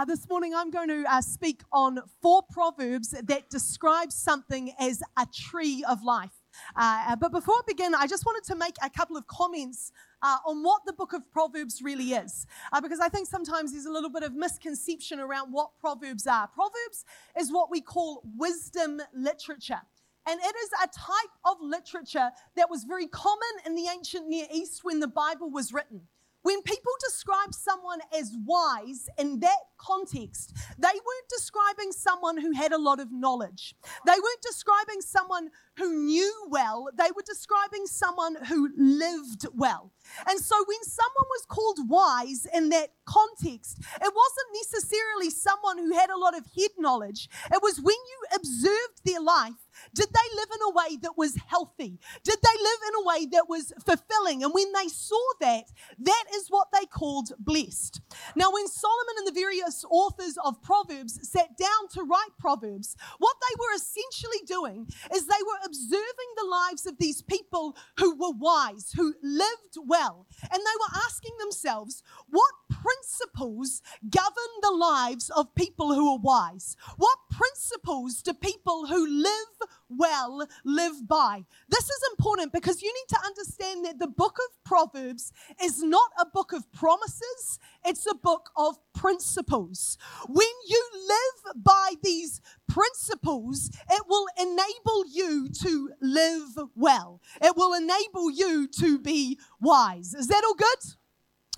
Uh, this morning, I'm going to uh, speak on four proverbs that describe something as a tree of life. Uh, but before I begin, I just wanted to make a couple of comments uh, on what the book of Proverbs really is. Uh, because I think sometimes there's a little bit of misconception around what Proverbs are. Proverbs is what we call wisdom literature. And it is a type of literature that was very common in the ancient Near East when the Bible was written. When people describe someone as wise in that context, they weren't describing someone who had a lot of knowledge. They weren't describing someone who knew well. They were describing someone who lived well. And so when someone was called wise in that context, it wasn't necessarily someone who had a lot of head knowledge. It was when you observed their life did they live in a way that was healthy? Did they live in a way that was fulfilling? And when they saw that, that is what they called blessed. Now, when Solomon and the various authors of Proverbs sat down to write Proverbs, what they were essentially doing is they were observing the lives of these people who were wise, who lived well, and they were asking themselves, what principles govern the lives of people who are wise? What principles do people who live well live by. This is important because you need to understand that the book of Proverbs is not a book of promises, it's a book of principles. When you live by these principles, it will enable you to live well. It will enable you to be wise. Is that all good?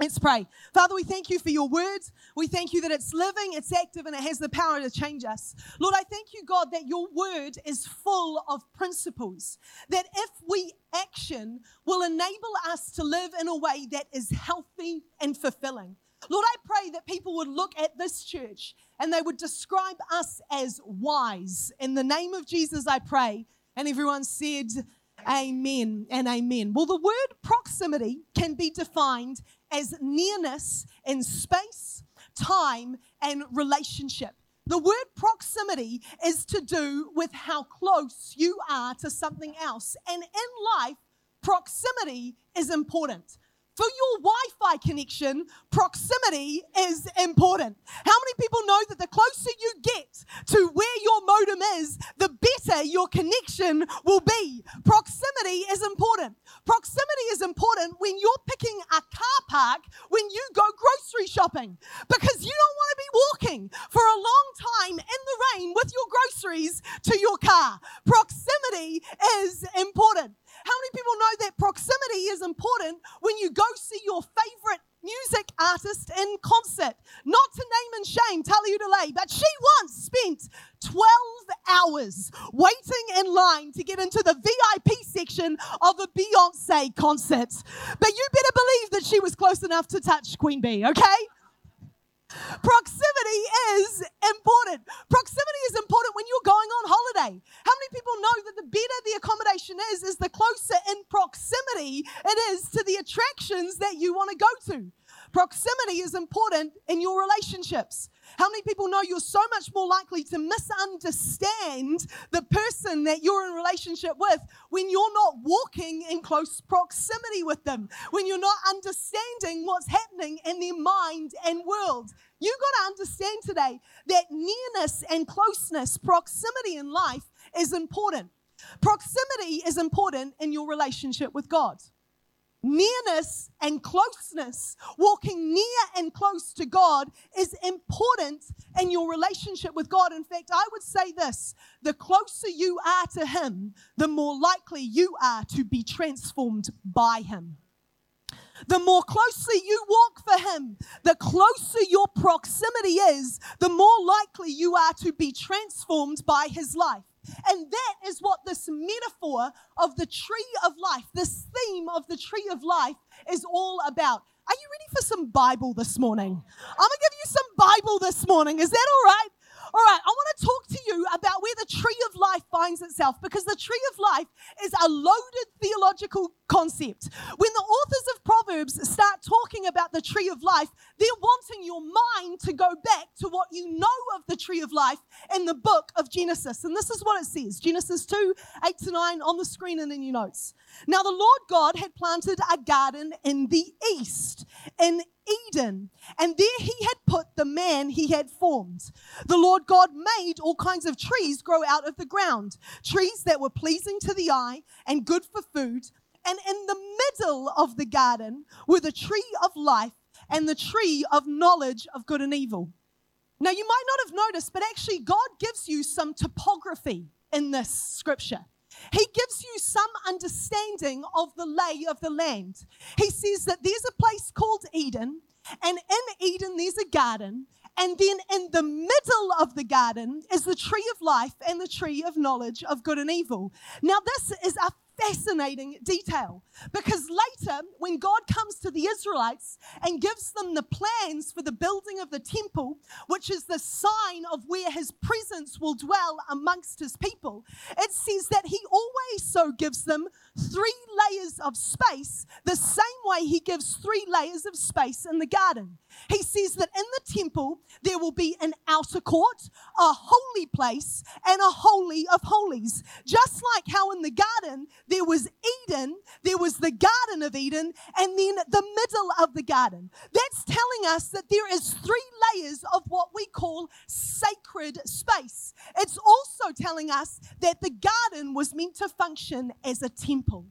Let's pray. Father, we thank you for your words. We thank you that it's living, it's active, and it has the power to change us. Lord, I thank you, God, that your word is full of principles. That if we action, will enable us to live in a way that is healthy and fulfilling. Lord, I pray that people would look at this church and they would describe us as wise. In the name of Jesus, I pray. And everyone said, Amen and amen. Well, the word proximity can be defined as nearness in space, time, and relationship. The word proximity is to do with how close you are to something else. And in life, proximity is important. For your Wi Fi connection, proximity is important. How many people know that the closer you get to where your modem is, the better your connection will be? Proximity is important. Proximity is important when you're picking a car park when you go grocery shopping because you don't want to be walking for a long time in the rain with your groceries to your car. Proximity is important. How many people know that proximity is important when you go see your favorite music artist in concert? Not to name and shame Tali Udale, but she once spent 12 hours waiting in line to get into the VIP section of a Beyonce concert. But you better believe that she was close enough to touch Queen Bey, okay? Proximity is important. Proximity is important when you're going on holiday. How many people know that the better the accommodation is, is the closer in proximity it is to the attractions that you want to go to? Proximity is important in your relationships. How many people know you're so much more likely to misunderstand the person that you're in relationship with when you're not walking in close proximity with them, when you're not understanding what's happening in their mind and world? You've got to understand today that nearness and closeness, proximity in life is important. Proximity is important in your relationship with God nearness and closeness, walking near and close to God, is important in your relationship with God. In fact, I would say this the closer you are to Him, the more likely you are to be transformed by Him. The more closely you walk for Him, the closer your proximity is, the more likely you are to be transformed by His life. And that is what this metaphor of the tree of life, this theme of the tree of life, is all about. Are you ready for some Bible this morning? I'm to give you some Bible this morning. Is that all right? All right, I want to talk to you about where the tree of life finds itself because the tree of life is a loaded theological concept. When the authors of Proverbs start talking about the tree of life, they're wanting your mind to go back to what you know of the tree of life in the book of Genesis. And this is what it says Genesis 2 8 to 9 on the screen and in your notes. Now, the Lord God had planted a garden in the east, in Eden, and there he had put the man he had formed. The Lord God made all kinds of trees grow out of the ground, trees that were pleasing to the eye and good for food. And in the middle of the garden were the tree of life and the tree of knowledge of good and evil. Now, you might not have noticed, but actually, God gives you some topography in this scripture. He gives you some understanding of the lay of the land. He says that there's a place called Eden, and in Eden there's a garden, and then in the middle of the garden is the tree of life and the tree of knowledge of good and evil. Now, this is a fascinating detail. Because later, when God comes to the Israelites and gives them the plans for the building of the temple, which is the sign of where his presence will dwell amongst his people, it says that he always so gives them three layers of space, the same way he gives three layers of space in the garden. He says that in the temple there will be an outer court, a holy place, and a holy of holies. Just like how in the garden there was Eden, there was the Garden of Eden, and then the middle of the garden. That's telling us that there is three layers of what we call sacred space. It's also telling us that the garden was meant to function as a temple.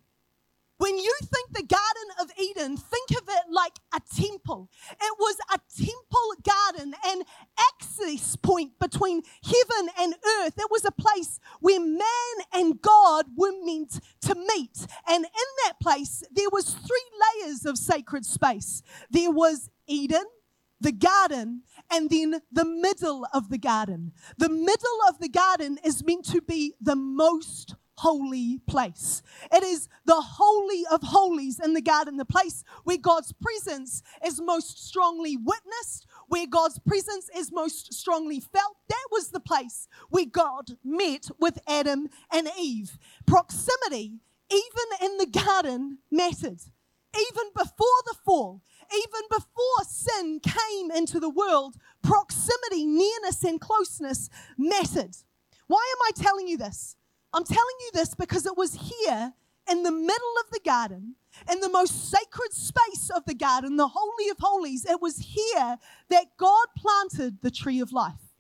When you think the Garden of Eden, think of it like a temple. It was a temple garden, an access point between heaven and earth. It was a place where man and God were meant to meet. And in that place, there was three layers of sacred space. There was Eden, the garden, and then the middle of the garden. The middle of the garden is meant to be the most holy place. It is the holy of holies in the garden, the place where God's presence is most strongly witnessed, where God's presence is most strongly felt. That was the place where God met with Adam and Eve. Proximity, even in the garden, mattered. Even before the fall, even before sin came into the world, proximity, nearness, and closeness mattered. Why am I telling you this? I'm telling you this because it was here in the middle of the garden, in the most sacred space of the garden, the Holy of Holies, it was here that God planted the tree of life.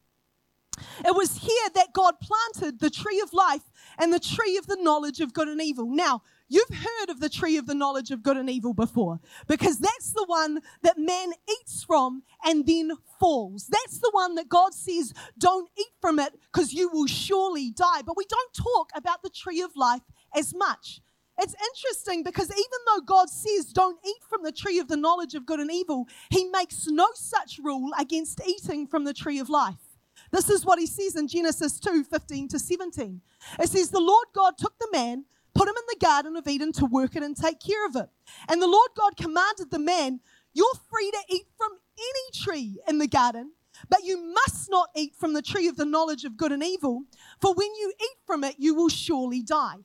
It was here that God planted the tree of life and the tree of the knowledge of good and evil. Now, You've heard of the tree of the knowledge of good and evil before because that's the one that man eats from and then falls. That's the one that God says, don't eat from it because you will surely die. But we don't talk about the tree of life as much. It's interesting because even though God says don't eat from the tree of the knowledge of good and evil, he makes no such rule against eating from the tree of life. This is what he says in Genesis 2 15 to 17. It says, The Lord God took the man put him in the Garden of Eden to work it and take care of it. And the Lord God commanded the man, You're free to eat from any tree in the garden, but you must not eat from the tree of the knowledge of good and evil, for when you eat from it, you will surely die.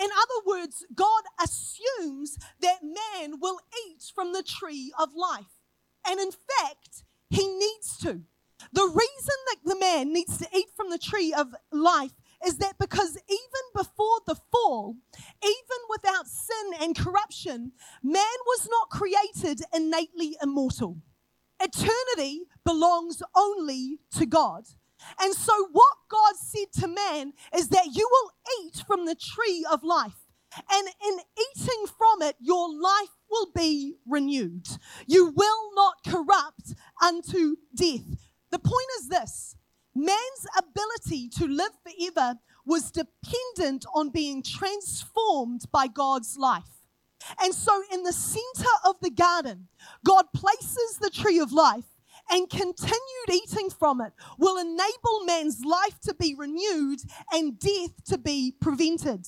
In other words, God assumes that man will eat from the tree of life. And in fact, he needs to. The reason that the man needs to eat from the tree of life is that because even before the fall, even without sin and corruption, man was not created innately immortal. Eternity belongs only to God. And so, what God said to man is that you will eat from the tree of life. And in eating from it, your life will be renewed. You will not corrupt unto death. The point is this Man's ability to live forever was dependent on being transformed by God's life. And so, in the center of the garden, God places the tree of life, and continued eating from it will enable man's life to be renewed and death to be prevented.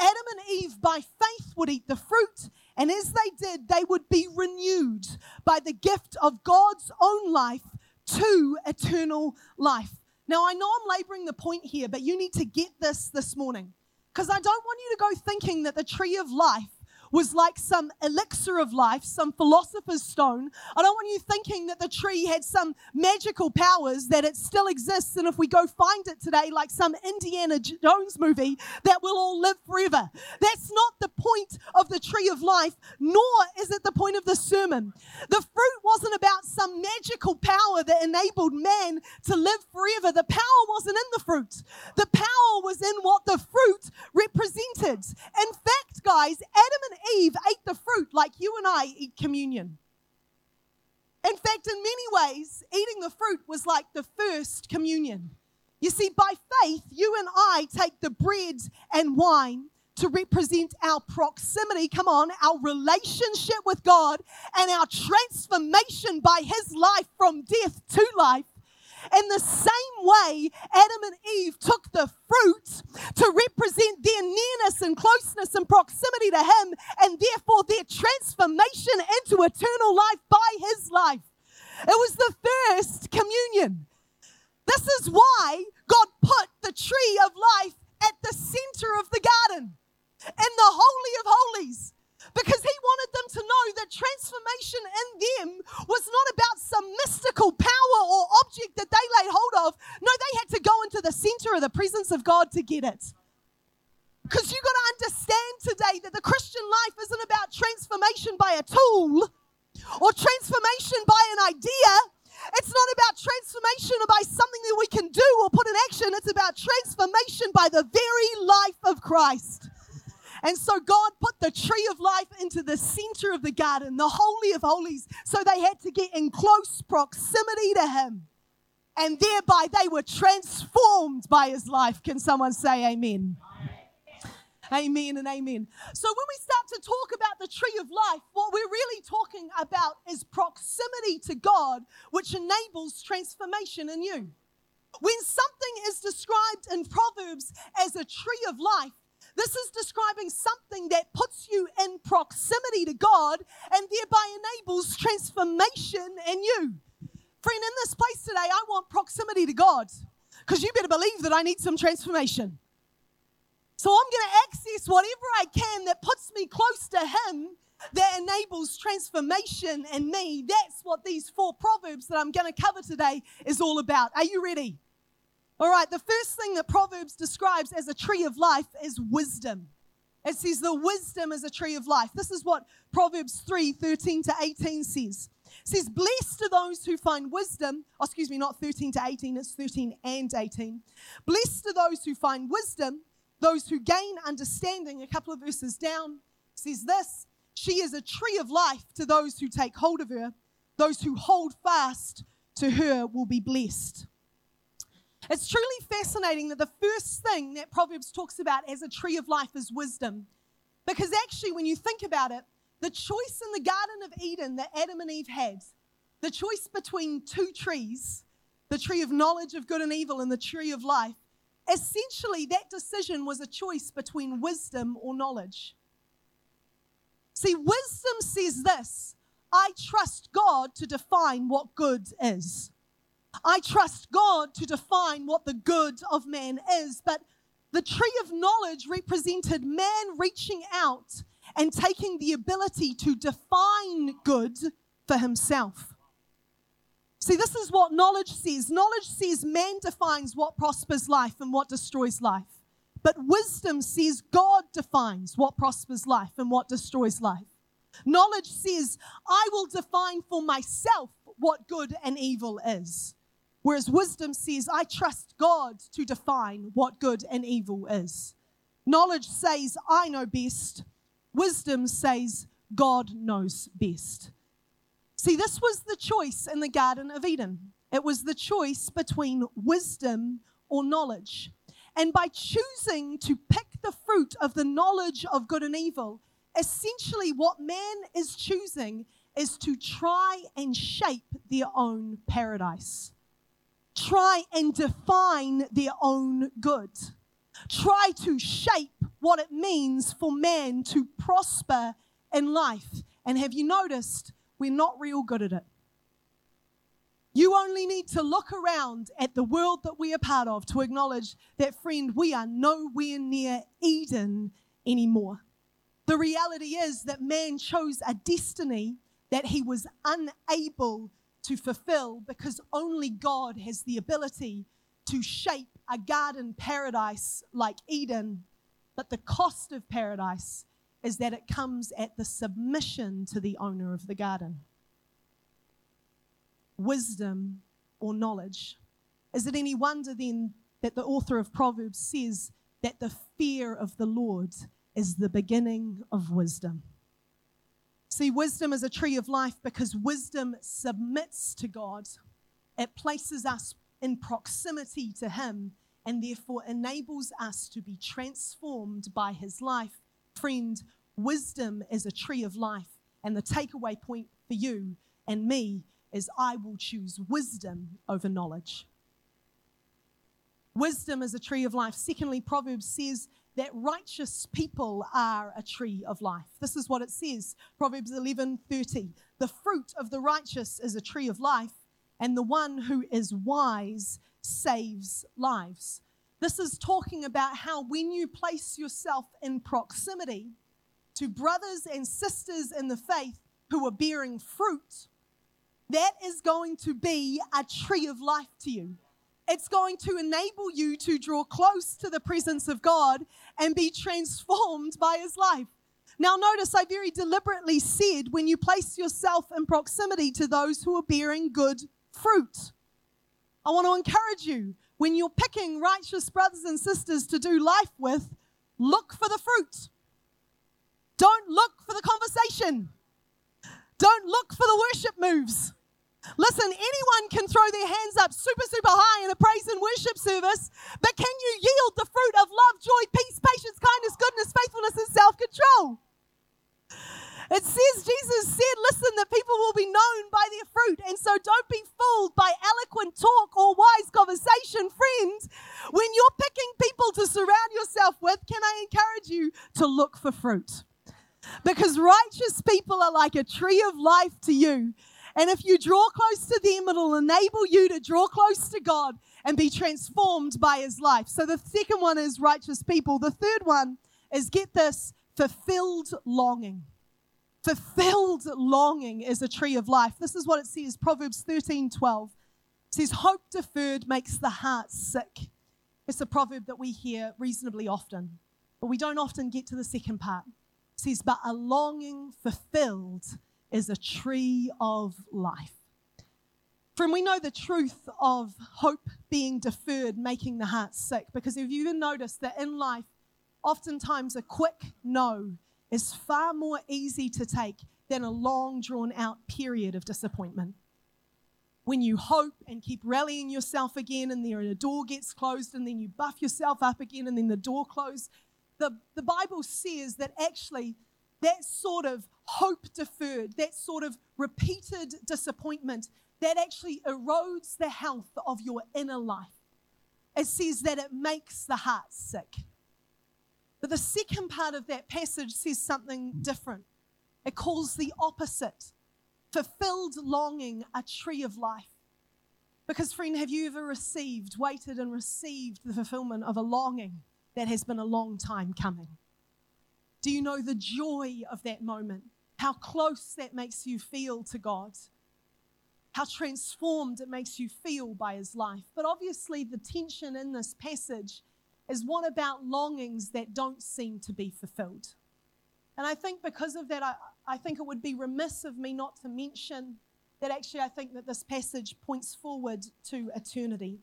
Adam and Eve, by faith, would eat the fruit, and as they did, they would be renewed by the gift of God's own life to eternal life. Now, I know I'm laboring the point here, but you need to get this this morning because I don't want you to go thinking that the tree of life was like some elixir of life, some philosopher's stone. I don't want you thinking that the tree had some magical powers, that it still exists, and if we go find it today, like some Indiana Jones movie, that we'll all live forever. That's not the point of the tree of life, nor is it the point of the sermon. The fruit wasn't about some magical power that enabled man to live forever. The power wasn't in the fruit, the power was in what the fruit represented. In fact, guys, Adam and Eve ate the fruit like you and I eat communion. In fact, in many ways, eating the fruit was like the first communion. You see, by faith, you and I take the bread and wine to represent our proximity, come on, our relationship with God and our transformation by His life from death to life. In the same way, Adam and Eve took the fruit to represent their nearness and closeness and proximity to Him, and therefore their transformation into eternal life by His life. It was the first communion. This is why God put the tree of life at the center of the garden in the Holy of Holies because he wanted them to know that transformation in them was not about some mystical power or object that they laid hold of. No, they had to go into the center of the presence of God to get it. Because you've got to understand today that the Christian life isn't about transformation by a tool or transformation by an idea. It's not about transformation by something that we can do or put in action. It's about transformation by the very life of Christ. And so God put the tree of life into the center of the garden, the Holy of Holies. So they had to get in close proximity to Him. And thereby they were transformed by His life. Can someone say amen? Amen and amen. So, when we start to talk about the tree of life, what we're really talking about is proximity to God, which enables transformation in you. When something is described in Proverbs as a tree of life, this is describing something that puts you in proximity to God and thereby enables transformation in you. Friend, in this place today, I want proximity to God because you better believe that I need some transformation. So I'm going to access whatever I can that puts me close to Him that enables transformation in me. That's what these four proverbs that I'm going to cover today is all about. Are you ready? All right, the first thing that Proverbs describes as a tree of life is wisdom. It says the wisdom is a tree of life. This is what Proverbs 3 13 to 18 says. It says, Blessed are those who find wisdom. Oh, excuse me, not 13 to 18, it's 13 and 18. Blessed are those who find wisdom, those who gain understanding. A couple of verses down says this She is a tree of life to those who take hold of her. Those who hold fast to her will be blessed. It's truly fascinating that the first thing that Proverbs talks about as a tree of life is wisdom. Because actually, when you think about it, the choice in the Garden of Eden that Adam and Eve had, the choice between two trees, the tree of knowledge of good and evil and the tree of life, essentially that decision was a choice between wisdom or knowledge. See, wisdom says this I trust God to define what good is. I trust God to define what the good of man is. But the tree of knowledge represented man reaching out and taking the ability to define good for himself. See, this is what knowledge says. Knowledge says man defines what prospers life and what destroys life. But wisdom says God defines what prospers life and what destroys life. Knowledge says, I will define for myself what good and evil is. Whereas wisdom says, I trust God to define what good and evil is. Knowledge says, I know best. Wisdom says, God knows best. See, this was the choice in the Garden of Eden. It was the choice between wisdom or knowledge. And by choosing to pick the fruit of the knowledge of good and evil, essentially what man is choosing is to try and shape their own paradise try and define their own good, try to shape what it means for man to prosper in life. And have you noticed we're not real good at it? You only need to look around at the world that we are part of to acknowledge that, friend, we are nowhere near Eden anymore. The reality is that man chose a destiny that he was unable to fulfill because only God has the ability to shape a garden paradise like Eden. But the cost of paradise is that it comes at the submission to the owner of the garden. Wisdom or knowledge. Is it any wonder then that the author of Proverbs says that the fear of the Lord is the beginning of wisdom? See, wisdom is a tree of life because wisdom submits to God. It places us in proximity to Him and therefore enables us to be transformed by His life. Friend, wisdom is a tree of life. And the takeaway point for you and me is I will choose wisdom over knowledge. Wisdom is a tree of life. Secondly, Proverbs says that righteous people are a tree of life. This is what it says Proverbs 11:30. The fruit of the righteous is a tree of life, and the one who is wise saves lives. This is talking about how when you place yourself in proximity to brothers and sisters in the faith who are bearing fruit, that is going to be a tree of life to you. It's going to enable you to draw close to the presence of God and be transformed by His life. Now, notice I very deliberately said when you place yourself in proximity to those who are bearing good fruit. I want to encourage you when you're picking righteous brothers and sisters to do life with, look for the fruit. Don't look for the conversation. Don't look for the worship moves. Listen, anyone can throw their hands up super, super high in a praise and worship service, but can you yield the fruit of love, joy, peace, patience, kindness, goodness, faithfulness, and self control? It says, Jesus said, listen, that people will be known by their fruit. And so don't be fooled by eloquent talk or wise conversation, friends. When you're picking people to surround yourself with, can I encourage you to look for fruit? Because righteous people are like a tree of life to you. And if you draw close to them, it'll enable you to draw close to God and be transformed by his life. So the second one is righteous people. The third one is get this fulfilled longing. Fulfilled longing is a tree of life. This is what it says Proverbs 13 12. It says, Hope deferred makes the heart sick. It's a proverb that we hear reasonably often, but we don't often get to the second part. It says, But a longing fulfilled is a tree of life. Friend, we know the truth of hope being deferred, making the heart sick, because if you even notice that in life, oftentimes a quick no is far more easy to take than a long, drawn out period of disappointment. When you hope and keep rallying yourself again, and then a door gets closed, and then you buff yourself up again, and then the door closes, the, the Bible says that actually that sort of hope deferred, that sort of repeated disappointment, that actually erodes the health of your inner life. It says that it makes the heart sick. But the second part of that passage says something different. It calls the opposite fulfilled longing a tree of life. Because, friend, have you ever received, waited, and received the fulfillment of a longing that has been a long time coming? Do you know the joy of that moment? How close that makes you feel to God? How transformed it makes you feel by His life. But obviously, the tension in this passage is what about longings that don't seem to be fulfilled? And I think because of that, I, I think it would be remiss of me not to mention that actually I think that this passage points forward to eternity.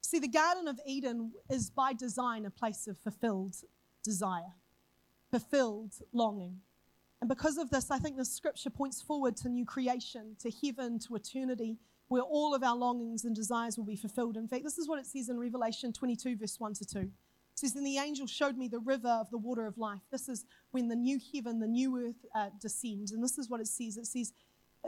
See, the Garden of Eden is by design a place of fulfilled desire, fulfilled longing. And because of this, I think the scripture points forward to new creation, to heaven, to eternity, where all of our longings and desires will be fulfilled. In fact, this is what it says in Revelation 22, verse 1 to 2. It says, Then the angel showed me the river of the water of life. This is when the new heaven, the new earth uh, descends. And this is what it says it says,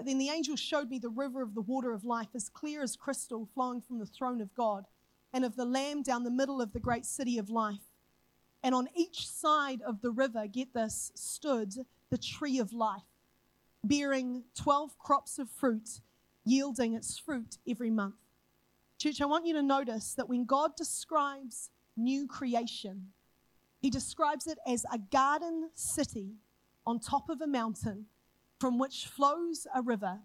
Then the angel showed me the river of the water of life, as clear as crystal, flowing from the throne of God and of the Lamb down the middle of the great city of life. And on each side of the river, get this, stood the tree of life, bearing 12 crops of fruit yielding its fruit every month. Church, I want you to notice that when God describes new creation, he describes it as a garden city on top of a mountain from which flows a river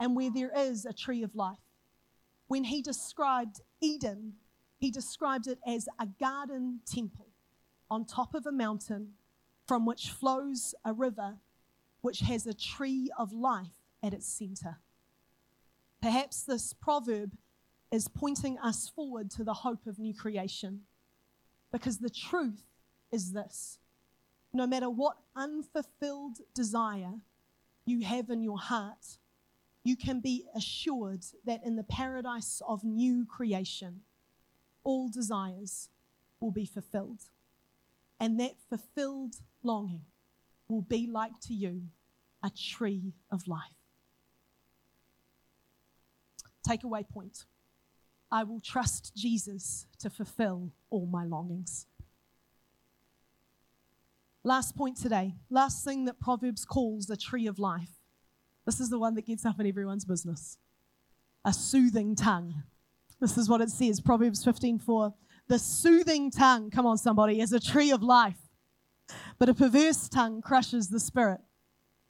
and where there is a tree of life. When he described Eden, he described it as a garden temple on top of a mountain from which flows a river which has a tree of life at its center. Perhaps this proverb is pointing us forward to the hope of new creation because the truth is this no matter what unfulfilled desire you have in your heart, you can be assured that in the paradise of new creation, all desires will be fulfilled. And that fulfilled longing will be like to you a tree of life. Takeaway point I will trust Jesus to fulfill all my longings. Last point today, last thing that Proverbs calls a tree of life. This is the one that gets up in everyone's business. A soothing tongue. This is what it says, Proverbs 15:4. The soothing tongue, come on somebody, is a tree of life. But a perverse tongue crushes the spirit.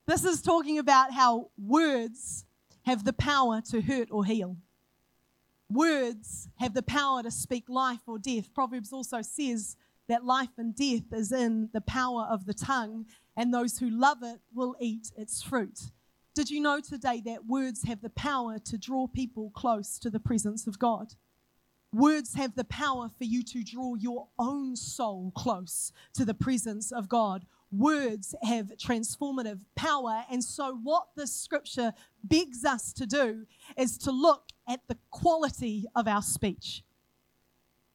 This is talking about how words have the power to hurt or heal. Words have the power to speak life or death. Proverbs also says that life and death is in the power of the tongue, and those who love it will eat its fruit. Did you know today that words have the power to draw people close to the presence of God? Words have the power for you to draw your own soul close to the presence of God. Words have transformative power. And so, what this scripture begs us to do is to look at the quality of our speech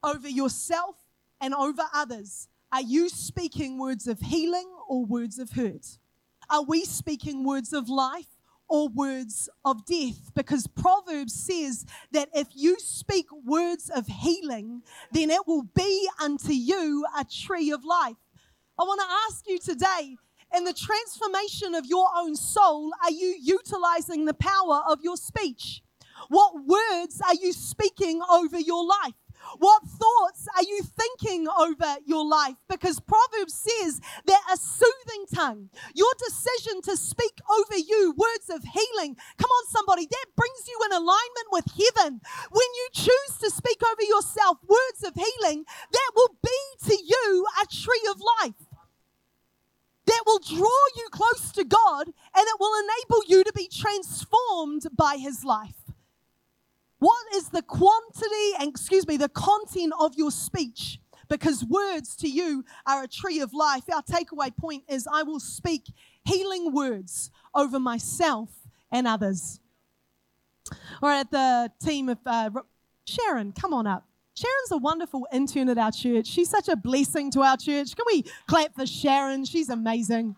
over yourself and over others. Are you speaking words of healing or words of hurt? Are we speaking words of life or words of death? Because Proverbs says that if you speak words of healing, then it will be unto you a tree of life. I want to ask you today in the transformation of your own soul, are you utilizing the power of your speech? What words are you speaking over your life? What thoughts are you thinking over your life? Because Proverbs says that a soothing tongue, your decision to speak over you words of healing, come on, somebody, that brings you in alignment with heaven. When you choose to speak over yourself words of healing, that will be to you a tree of life that will draw you close to God and it will enable you to be transformed by His life. What is the quantity excuse me, the content of your speech? Because words to you are a tree of life. Our takeaway point is I will speak healing words over myself and others. All right, the team of uh, Sharon, come on up. Sharon's a wonderful intern at our church. She's such a blessing to our church. Can we clap for Sharon? She's amazing.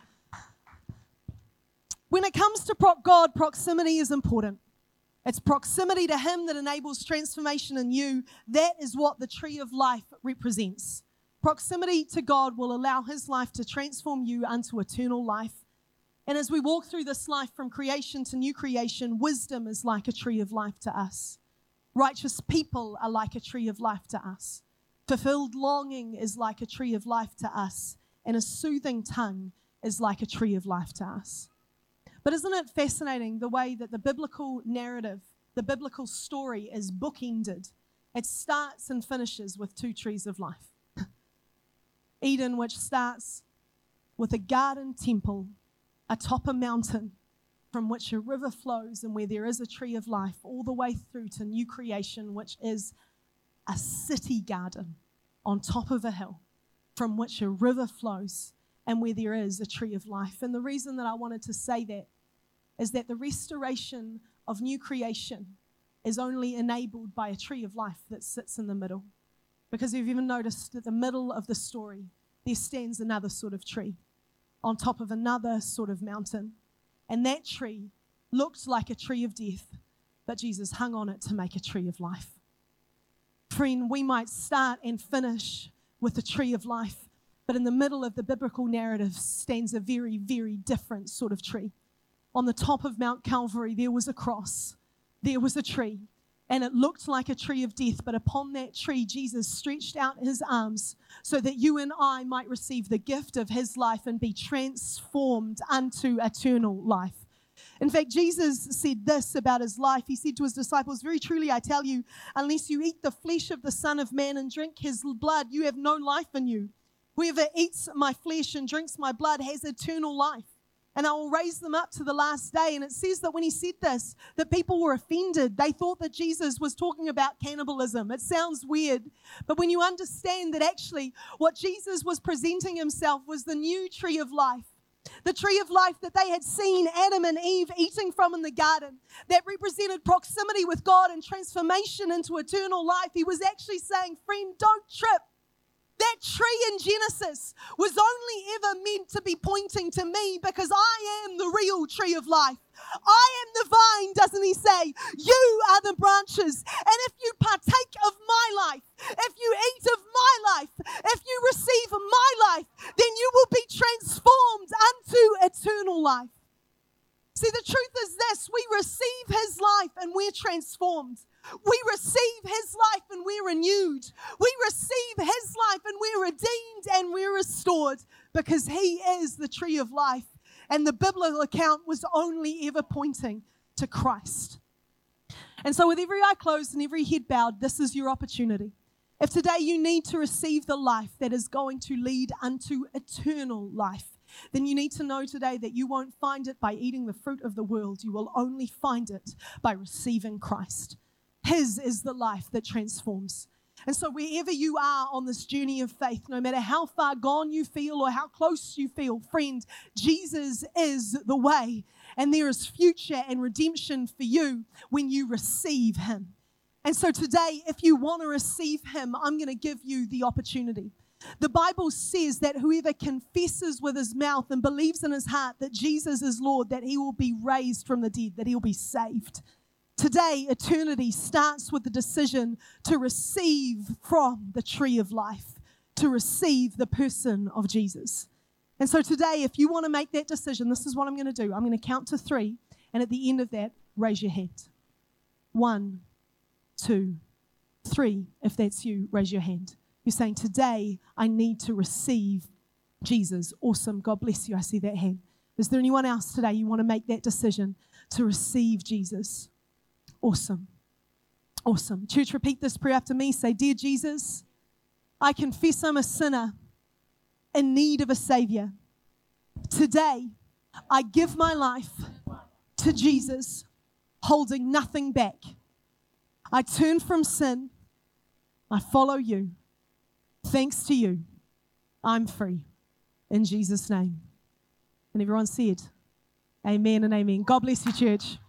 When it comes to God, proximity is important. It's proximity to Him that enables transformation in you. That is what the tree of life represents. Proximity to God will allow His life to transform you unto eternal life. And as we walk through this life from creation to new creation, wisdom is like a tree of life to us. Righteous people are like a tree of life to us. Fulfilled longing is like a tree of life to us. And a soothing tongue is like a tree of life to us. But isn't it fascinating the way that the biblical narrative, the biblical story is bookended? It starts and finishes with two trees of life. Eden, which starts with a garden temple atop a mountain from which a river flows and where there is a tree of life, all the way through to new creation, which is a city garden on top of a hill from which a river flows and where there is a tree of life. And the reason that I wanted to say that is that the restoration of new creation is only enabled by a tree of life that sits in the middle. Because you've even noticed at the middle of the story, there stands another sort of tree on top of another sort of mountain. And that tree looked like a tree of death, but Jesus hung on it to make a tree of life. Friend, we might start and finish with a tree of life, but in the middle of the biblical narrative stands a very, very different sort of tree on the top of Mount Calvary, there was a cross. there was a tree, and it looked like a tree of death, but upon that tree, Jesus stretched out his arms so that you and I might receive the gift of his life and be transformed unto eternal life. In fact, Jesus said this about his life. He said to his disciples, Very truly, I tell you, unless you eat the flesh of the Son of Man and drink his blood, you have no life in you. Whoever eats my flesh and drinks my blood has eternal life. And I will raise them up to the last day. And it says that when he said this, that people were offended. They thought that Jesus was talking about cannibalism. It sounds weird. But when you understand that actually what Jesus was presenting himself was the new tree of life, the tree of life that they had seen Adam and Eve eating from in the garden, that represented proximity with God and transformation into eternal life. He was actually saying, Friend, don't trip. That tree in Genesis was only ever meant to be pointing to me because I am the real tree of life. I am the vine, doesn't he say? You are the branches. And if you partake of my life, if you eat of my life, if you receive my life, then you will be transformed unto eternal life. See, the truth is this we receive his life and we're transformed. We receive his life and we're renewed. We receive his life and we're redeemed and we're restored because he is the tree of life. And the biblical account was only ever pointing to Christ. And so, with every eye closed and every head bowed, this is your opportunity. If today you need to receive the life that is going to lead unto eternal life, then you need to know today that you won't find it by eating the fruit of the world. You will only find it by receiving Christ. His is the life that transforms. And so, wherever you are on this journey of faith, no matter how far gone you feel or how close you feel, friend, Jesus is the way. And there is future and redemption for you when you receive Him. And so, today, if you want to receive Him, I'm going to give you the opportunity. The Bible says that whoever confesses with his mouth and believes in his heart that Jesus is Lord, that he will be raised from the dead, that he'll be saved. Today, eternity starts with the decision to receive from the tree of life, to receive the person of Jesus. And so today, if you want to make that decision, this is what I'm going to do. I'm going to count to three, and at the end of that, raise your hand. One, two, three. If that's you, raise your hand. You're saying, Today, I need to receive Jesus. Awesome. God bless you. I see that hand. Is there anyone else today you want to make that decision to receive Jesus? Awesome. Awesome. Church, repeat this prayer after me. Say, Dear Jesus, I confess I'm a sinner in need of a Savior. Today, I give my life to Jesus, holding nothing back. I turn from sin. I follow you. Thanks to you, I'm free. In Jesus' name. And everyone said, Amen and amen. God bless you, church.